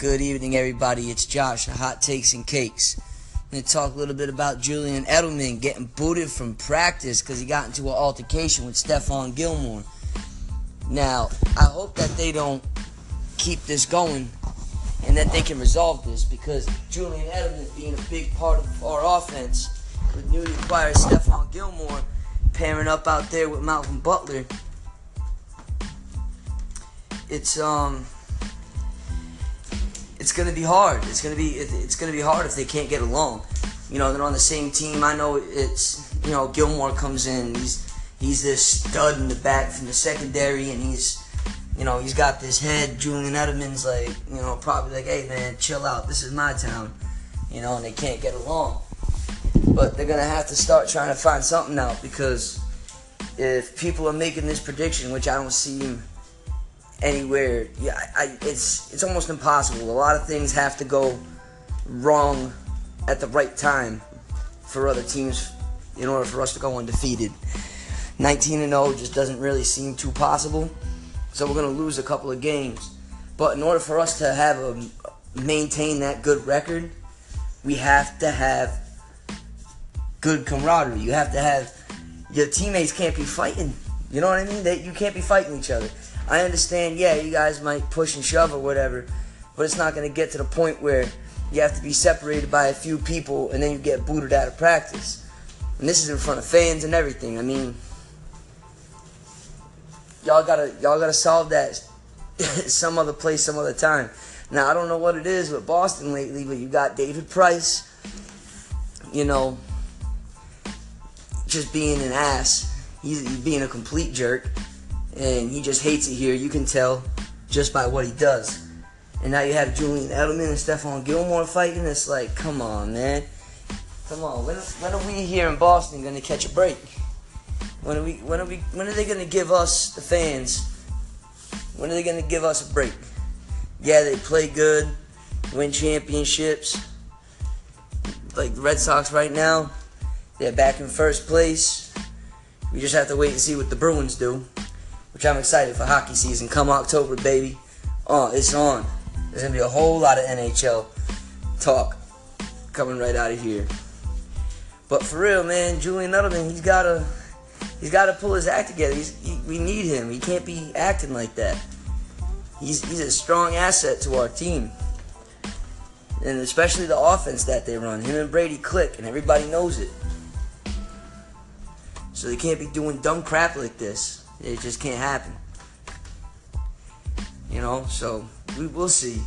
Good evening, everybody. It's Josh, Hot Takes and Cakes. I'm going to talk a little bit about Julian Edelman getting booted from practice because he got into an altercation with Stephon Gilmore. Now, I hope that they don't keep this going and that they can resolve this because Julian Edelman being a big part of our offense with newly acquired Stephon Gilmore pairing up out there with Malcolm Butler. It's um it's gonna be hard. It's gonna be it's gonna be hard if they can't get along. You know, they're on the same team. I know it's you know Gilmore comes in. He's he's this stud in the back from the secondary, and he's you know he's got this head. Julian Edelman's like you know probably like, hey man, chill out. This is my town. You know, and they can't get along. But they're gonna have to start trying to find something out because if people are making this prediction, which I don't see anywhere. Yeah, I, it's it's almost impossible. A lot of things have to go wrong at the right time for other teams in order for us to go undefeated. 19 and 0 just doesn't really seem too possible. So we're going to lose a couple of games. But in order for us to have a maintain that good record, we have to have good camaraderie. You have to have your teammates can't be fighting. You know what I mean? That you can't be fighting each other. I understand, yeah, you guys might push and shove or whatever, but it's not going to get to the point where you have to be separated by a few people and then you get booted out of practice. And this is in front of fans and everything. I mean, y'all gotta y'all gotta solve that some other place, some other time. Now I don't know what it is with Boston lately, but you got David Price, you know, just being an ass. He's, he's being a complete jerk and he just hates it here. You can tell just by what he does. And now you have Julian Edelman and Stephon Gilmore fighting. It's like, come on, man. Come on. When, when are we here in Boston going to catch a break? When are we? When are we? When are they going to give us the fans? When are they going to give us a break? Yeah, they play good, win championships. Like the Red Sox right now, they're back in first place. We just have to wait and see what the Bruins do which I'm excited for hockey season. Come October, baby. Oh, it's on. There's gonna be a whole lot of NHL talk coming right out of here. But for real, man, Julian Edelman, he's gotta, he's gotta pull his act together. He, we need him. He can't be acting like that. He's he's a strong asset to our team, and especially the offense that they run. Him and Brady click, and everybody knows it. So they can't be doing dumb crap like this. It just can't happen. You know, so we will see.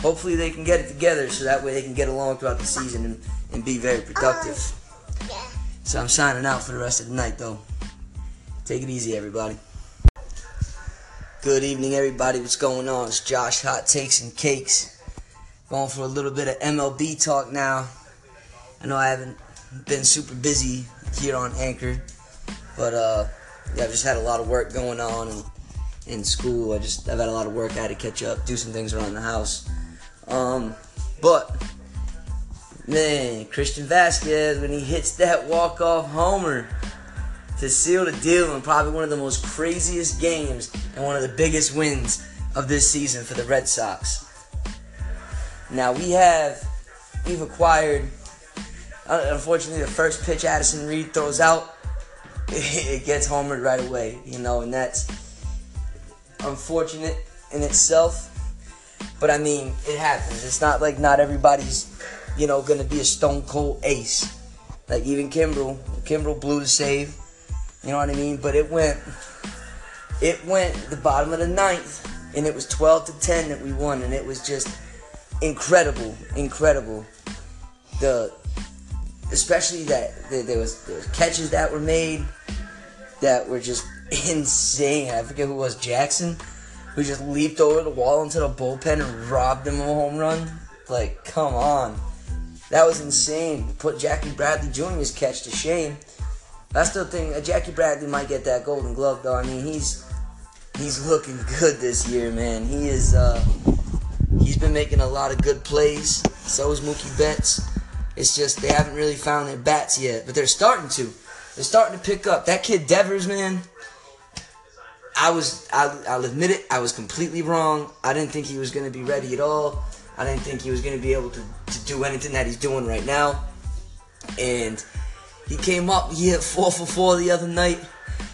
Hopefully they can get it together so that way they can get along throughout the season and, and be very productive. So I'm signing out for the rest of the night though. Take it easy everybody. Good evening everybody, what's going on? It's Josh Hot Takes and Cakes. Going for a little bit of MLB talk now. I know I haven't been super busy here on Anchor, but uh yeah, I've just had a lot of work going on and in school. I just I've had a lot of work. I had to catch up, do some things around the house. Um, but man, Christian Vázquez when he hits that walk off homer to seal the deal in probably one of the most craziest games and one of the biggest wins of this season for the Red Sox. Now we have we've acquired. Uh, unfortunately, the first pitch Addison Reed throws out it gets homered right away, you know, and that's unfortunate in itself. But I mean, it happens. It's not like not everybody's, you know, gonna be a stone cold ace. Like even Kimbrel, Kimbrel blew the save. You know what I mean? But it went, it went the bottom of the ninth, and it was 12 to 10 that we won, and it was just incredible, incredible. The especially that there was, there was catches that were made that were just insane. I forget who was Jackson, who just leaped over the wall into the bullpen and robbed them of a home run. Like, come on, that was insane. Put Jackie Bradley Jr.'s catch to shame. I still think uh, Jackie Bradley might get that Golden Glove though. I mean, he's he's looking good this year, man. He is. Uh, he's been making a lot of good plays. So is Mookie Betts. It's just they haven't really found their bats yet, but they're starting to. They're starting to pick up. That kid Devers, man. I was, I, I'll admit it, I was completely wrong. I didn't think he was going to be ready at all. I didn't think he was going to be able to, to do anything that he's doing right now. And he came up, he hit 4 for 4 the other night.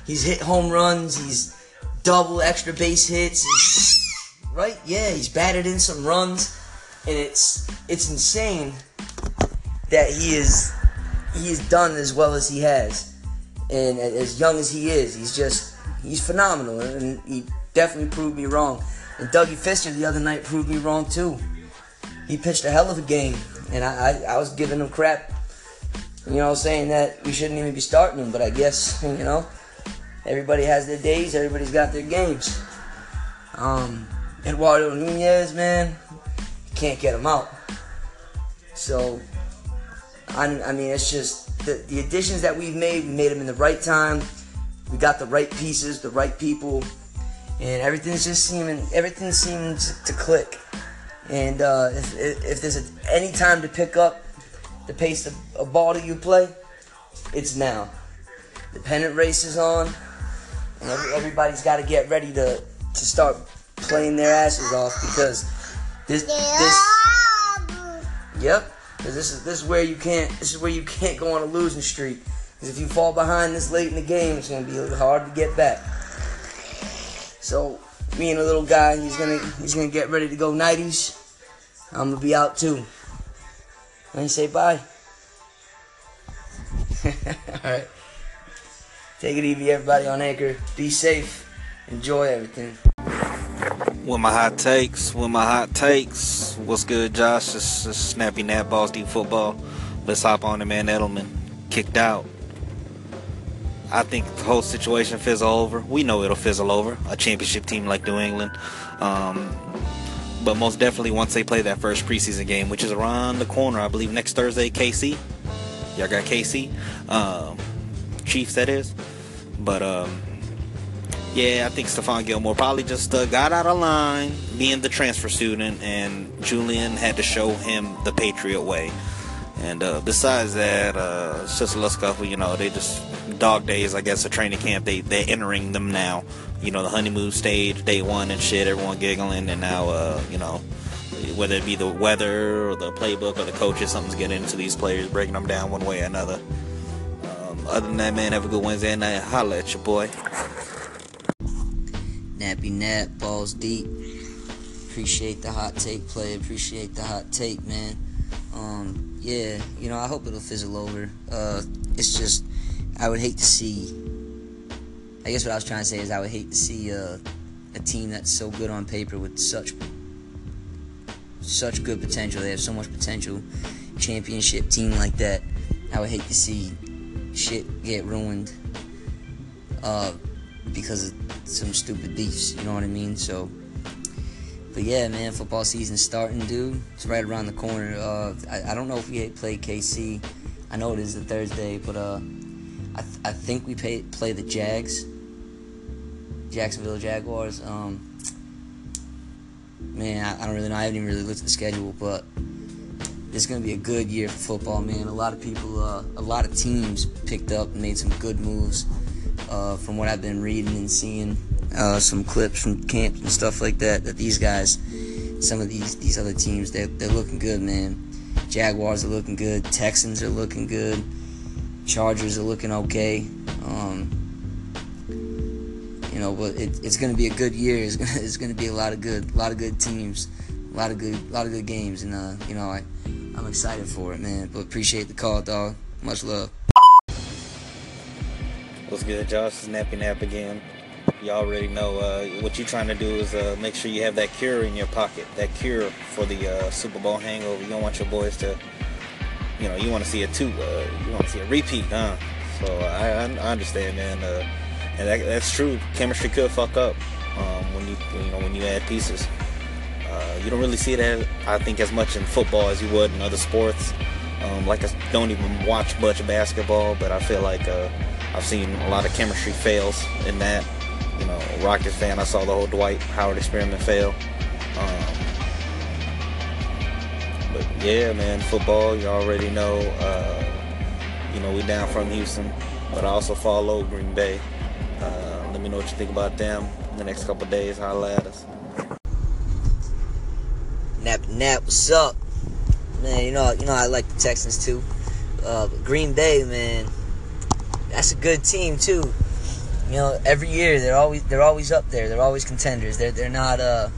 He's hit home runs, he's double extra base hits. He's, right? Yeah, he's batted in some runs. And it's it's insane that he is he done as well as he has. And as young as he is, he's just he's phenomenal and he definitely proved me wrong. And Dougie Fister the other night proved me wrong too. He pitched a hell of a game, and I, I, I was giving him crap, you know, saying that we shouldn't even be starting him. But I guess you know, everybody has their days, everybody's got their games. Um, Eduardo Nunez, man, can't get him out. So, I, I mean, it's just the, the additions that we've made, we made them in the right time. We got the right pieces, the right people, and everything's just seeming, everything seems to click. And uh, if, if, there's a, any time to pick up the pace of a ball that you play, it's now. The pennant race is on, and every, everybody's got to get ready to, to start playing their asses off because this this yep because this is this is where you can't this is where you can't go on a losing streak because if you fall behind this late in the game, it's gonna be hard to get back. So me and the little guy, he's gonna he's gonna get ready to go nighties. I'm gonna be out too. Me say bye. All right. Take it easy, everybody on Anchor. Be safe. Enjoy everything. With my hot takes, with my hot takes. What's good, Josh? It's, it's Snappy Nap Balls Deep Football. Let's hop on it, man. Edelman kicked out. I think the whole situation fizzle over. We know it'll fizzle over. A championship team like New England. Um, but most definitely once they play that first preseason game, which is around the corner, I believe next Thursday, KC. Y'all got KC, um, Chiefs that is. But um, yeah, I think Stephon Gilmore probably just uh, got out of line, being the transfer student, and Julian had to show him the Patriot way. And uh, besides that, uh, it's just scuffle. You know, they just dog days. I guess a training camp. They they're entering them now. You know, the honeymoon stage, day one and shit. Everyone giggling, and now uh, you know, whether it be the weather or the playbook or the coaches, something's getting into these players, breaking them down one way or another. Um, other than that, man, have a good Wednesday night. Holla at your boy. Nappy nap, balls deep. Appreciate the hot take play. Appreciate the hot take, man. Um, yeah, you know, I hope it'll fizzle over. Uh, it's just, I would hate to see. I guess what I was trying to say is I would hate to see uh, a team that's so good on paper with such such good potential. They have so much potential. Championship team like that. I would hate to see shit get ruined uh, because of some stupid beefs. You know what I mean? So. But yeah, man, football season's starting, dude. It's right around the corner. Uh, I, I don't know if we play KC. I know it is a Thursday, but uh, I, th- I think we pay, play the Jags, Jacksonville Jaguars. Um, man, I, I don't really know. I haven't even really looked at the schedule, but it's going to be a good year for football, man. A lot of people, uh, a lot of teams picked up and made some good moves. Uh, from what I've been reading and seeing, uh, some clips from camps and stuff like that. That these guys, some of these these other teams, they're they're looking good, man. Jaguars are looking good. Texans are looking good. Chargers are looking okay. Um, you know, but it, it's going to be a good year. It's going it's to be a lot of good, a lot of good teams, a lot of good, a lot of good games, and uh, you know, I I'm excited for it, man. But appreciate the call, dog. Much love. What's good, Josh? Snappy Nap again you already know uh, what you're trying to do is uh, make sure you have that cure in your pocket, that cure for the uh, Super Bowl hangover. You don't want your boys to, you know, you want to see a two, uh, you want to see a repeat, huh? So I, I understand, man, uh, and that, that's true. Chemistry could fuck up um, when you, you know, when you add pieces. Uh, you don't really see that, I think, as much in football as you would in other sports. Um, like I don't even watch much basketball, but I feel like I've seen a lot of chemistry fails in that you know, Rockets fan. I saw the whole Dwight Howard experiment fail. Um, but yeah, man, football. You already know. Uh, you know, we down from Houston, but I also follow Green Bay. Uh, let me know what you think about them in the next couple days. Holla at us. Nap Nap, what's up? Man, you know, you know I like the Texans too. Uh, Green Bay, man, that's a good team too. You know, every year they're always they're always up there. They're always contenders. They're they're not uh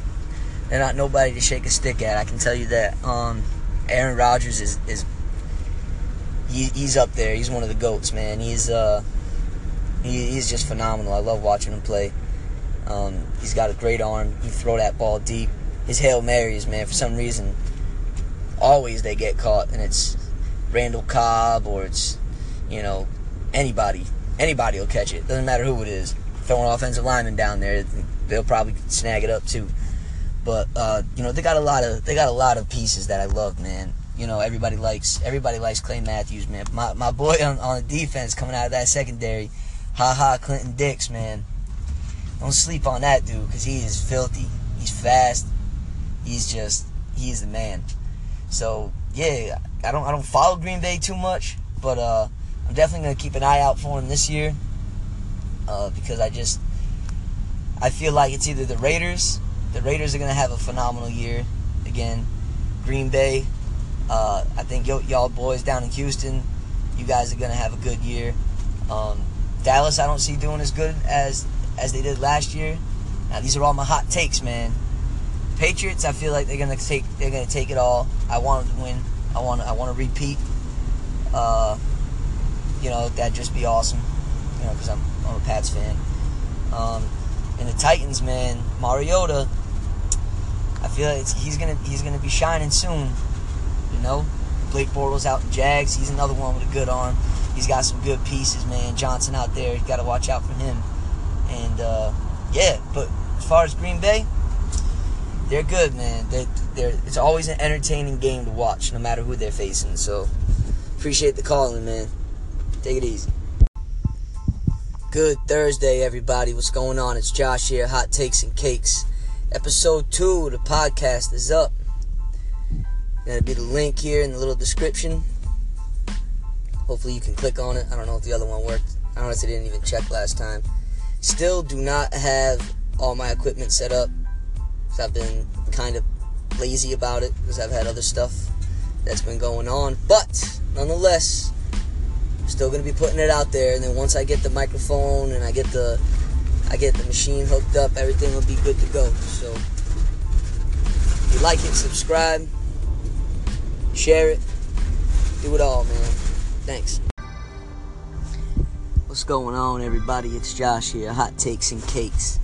they're not nobody to shake a stick at. I can tell you that. Um, Aaron Rodgers is is he, he's up there. He's one of the goats, man. He's uh he, he's just phenomenal. I love watching him play. Um, he's got a great arm. He throw that ball deep. His hail marys, man. For some reason, always they get caught, and it's Randall Cobb or it's you know anybody. Anybody will catch it. Doesn't matter who it is. Throw an offensive lineman down there, they'll probably snag it up too. But uh, you know they got a lot of they got a lot of pieces that I love, man. You know everybody likes everybody likes Clay Matthews, man. My my boy on, on the defense coming out of that secondary, ha ha, Clinton Dix, man. Don't sleep on that dude because he is filthy. He's fast. He's just he's the man. So yeah, I don't I don't follow Green Bay too much, but uh, I'm definitely gonna keep an eye out for him this year uh, because I just I feel like it's either the Raiders. The Raiders are gonna have a phenomenal year again. Green Bay. Uh, I think y- y'all boys down in Houston, you guys are gonna have a good year. Um, Dallas, I don't see doing as good as as they did last year. Now these are all my hot takes, man. Patriots, I feel like they're gonna take they're gonna take it all. I want them to win. I want I want to repeat. Uh, you know that'd just be awesome. You know because I'm I'm a Pats fan. Um, and the Titans, man, Mariota. I feel like he's gonna he's gonna be shining soon. You know, Blake Bortles out in Jags. He's another one with a good arm. He's got some good pieces, man. Johnson out there, you got to watch out for him. And uh, yeah, but as far as Green Bay, they're good, man. They they're it's always an entertaining game to watch, no matter who they're facing. So appreciate the calling, man. Take it easy. Good Thursday, everybody. What's going on? It's Josh here, Hot Takes and Cakes. Episode two of the podcast is up. Gonna be the link here in the little description. Hopefully you can click on it. I don't know if the other one worked. I honestly didn't even check last time. Still do not have all my equipment set up. So I've been kind of lazy about it because I've had other stuff that's been going on. But nonetheless, still gonna be putting it out there. And then once I get the microphone and I get the I get the machine hooked up, everything will be good to go. So if you like it, subscribe, share it, do it all, man. Thanks. What's going on, everybody? It's Josh here, Hot Takes and Cakes.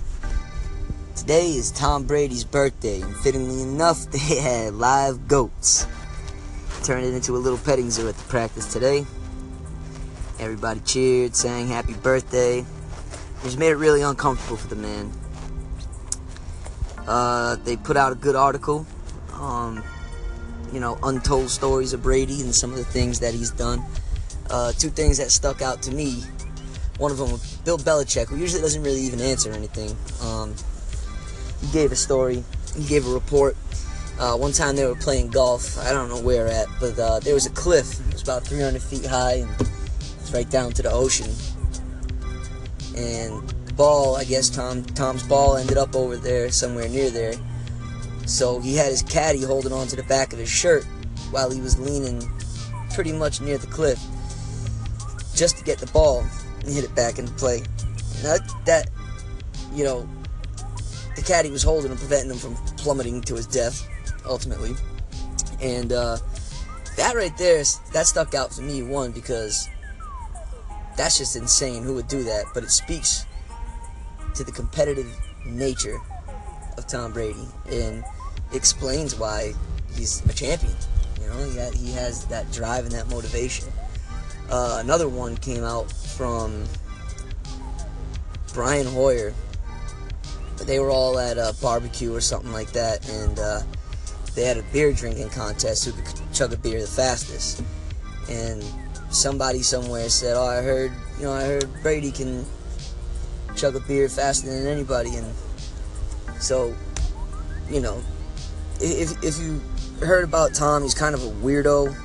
Today is Tom Brady's birthday, and fittingly enough, they had live goats. Turned it into a little petting zoo at the practice today. Everybody cheered, sang happy birthday. Just made it really uncomfortable for the man. Uh, they put out a good article, um, you know, untold stories of Brady and some of the things that he's done. Uh, two things that stuck out to me. One of them was Bill Belichick, who usually doesn't really even answer anything. Um, he gave a story. He gave a report. Uh, one time they were playing golf. I don't know where at, but uh, there was a cliff. It was about 300 feet high, and it's right down to the ocean. And the ball, I guess Tom Tom's ball ended up over there, somewhere near there. So he had his caddy holding on to the back of his shirt while he was leaning pretty much near the cliff, just to get the ball and hit it back into play. Now that, you know, the caddy was holding him, preventing him from plummeting to his death, ultimately. And uh, that right there, that stuck out to me, one, because that's just insane. Who would do that? But it speaks to the competitive nature of Tom Brady and explains why he's a champion. You know, he, he has that drive and that motivation. Uh, another one came out from Brian Hoyer. They were all at a barbecue or something like that, and uh, they had a beer drinking contest who could chug a beer the fastest. And somebody somewhere said, "Oh, I heard, you know, I heard Brady can chug a beer faster than anybody," and so, you know, if if you heard about Tom, he's kind of a weirdo.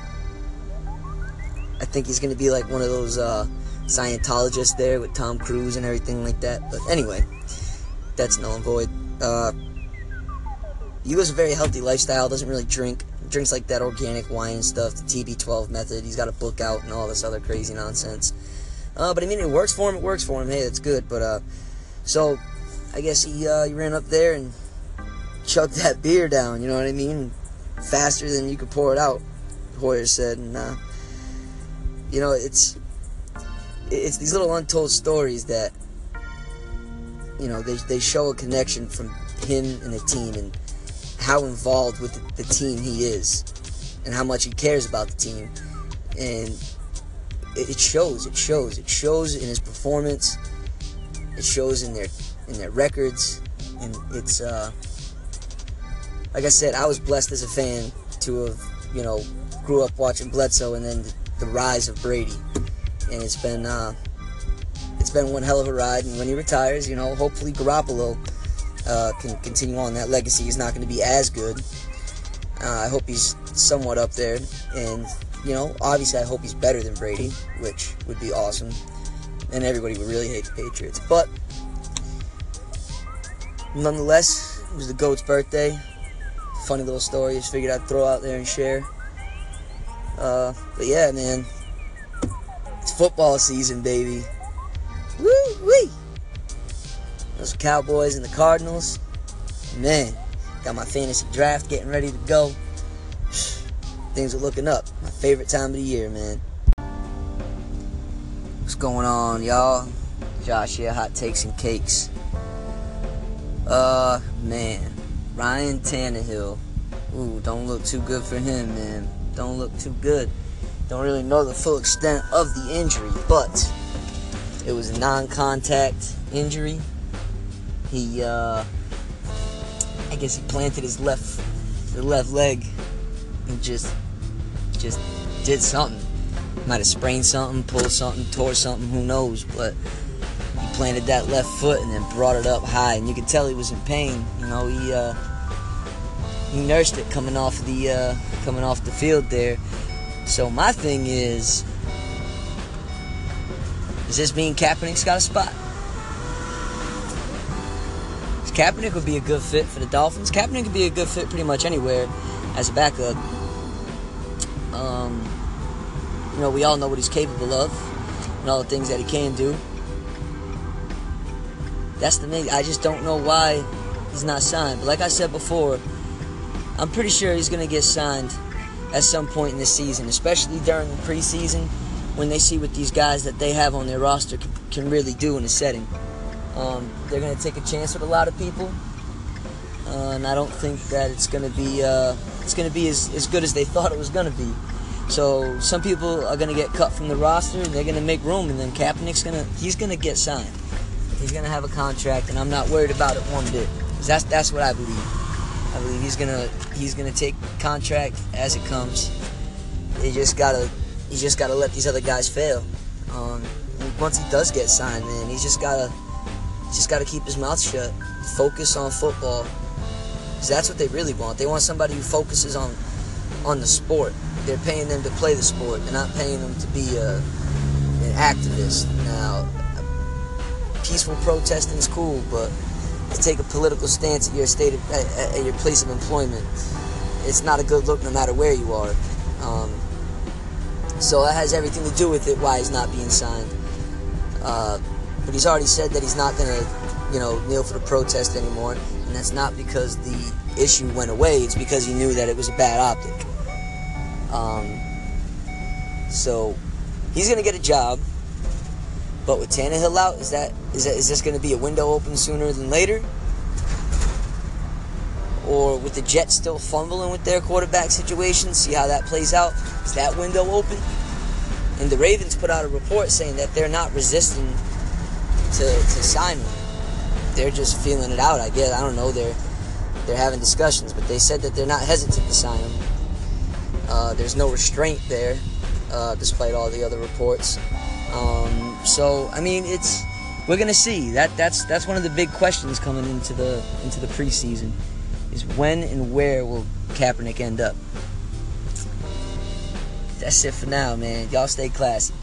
I think he's to be like one of those uh, Scientologist there with Tom Cruise and everything like that. But anyway, that's null and void. Uh, he lives a very healthy lifestyle. Doesn't really drink. Drinks like that organic wine stuff, the TB12 method. He's got a book out and all this other crazy nonsense. Uh, but I mean, it works for him. It works for him. Hey, that's good. But uh, so I guess he uh, he ran up there and chugged that beer down. You know what I mean? Faster than you could pour it out. Hoyer said, and uh, you know, it's it's these little untold stories that you know they they show a connection from him and the team and how involved with the, team he is and how much he cares about the team. And it, shows it shows it shows in his performance. It shows in their in their records. And it's uh like I said I was blessed as a fan to have you know grew up watching Bledsoe and then the, the rise of Brady. And it's been uh it's been one hell of a ride. And when he retires you know hopefully Garoppolo uh, can continue on that legacy. He's not going to be as good. Uh, I hope he's somewhat up there, and you know, obviously, I hope he's better than Brady, which would be awesome. And everybody would really hate the Patriots, but nonetheless, it was the goat's birthday. Funny little story. Just figured I'd throw out there and share. Uh, but yeah, man, it's football season, baby. Woo wee! Cowboys and the Cardinals. Man, got my fantasy draft getting ready to go. Things are looking up. My favorite time of the year, man. What's going on, y'all? Josh here, hot takes and cakes. Uh, man, Ryan Tannehill. Ooh, don't look too good for him, man. Don't look too good. Don't really know the full extent of the injury, but it was a non-contact injury he uh, I guess he planted his left the left leg and just just did something. Might have sprained something, pulled something, tore something, who knows, but he planted that left foot and then brought it up high and you could tell he was in pain. You know, he uh, he nursed it coming off the uh, coming off the field there. So my thing is does this mean Kaepernick's got a spot? Kaepernick would be a good fit for the Dolphins. Kaepernick could be a good fit pretty much anywhere as a backup. Um, you know, we all know what he's capable of and all the things that he can do. That's the thing. I just don't know why he's not signed. But like I said before, I'm pretty sure he's going to get signed at some point in this season, especially during the preseason when they see what these guys that they have on their roster can really do in a setting. Um, they're going to take a chance with a lot of people, uh, and I don't think that it's going to be uh, it's going to be as, as good as they thought it was going to be. So some people are going to get cut from the roster, and they're going to make room, and then Kaepernick's going to he's going to get signed. He's going to have a contract, and I'm not worried about it one bit. That's that's what I believe. I believe he's gonna he's gonna take contract as it comes. He just gotta he just gotta let these other guys fail. Um, once he does get signed, man, he's just gotta just got to keep his mouth shut. Focus on football. Because that's what they really want. They want somebody who focuses on on the sport. They're paying them to play the sport. They're not paying them to be a, an activist. Now, peaceful protesting is cool, but to take a political stance at your state of, at, at, your place of employment, it's not a good look no matter where you are. Um, so that has everything to do with it. Why he's not being signed. Uh, but he's already said that he's not going to, you know, kneel for the protest anymore. And that's not because the issue went away. It's because he knew that it was a bad optic. Um, so he's going to get a job. But with Tannehill out, is that is that is this going to be a window open sooner than later? Or with the Jets still fumbling with their quarterback situation, see how that plays out. Is that window open? And the Ravens put out a report saying that they're not resisting to, to sign him. They're just feeling it out, I guess. I don't know. They're they're having discussions, but they said that they're not hesitant to sign him. Uh, there's no restraint there, uh, despite all the other reports. Um, so I mean, it's we're gonna see. That that's that's one of the big questions coming into the into the preseason is when and where will Kaepernick end up. That's it for now, man. Y'all stay classy.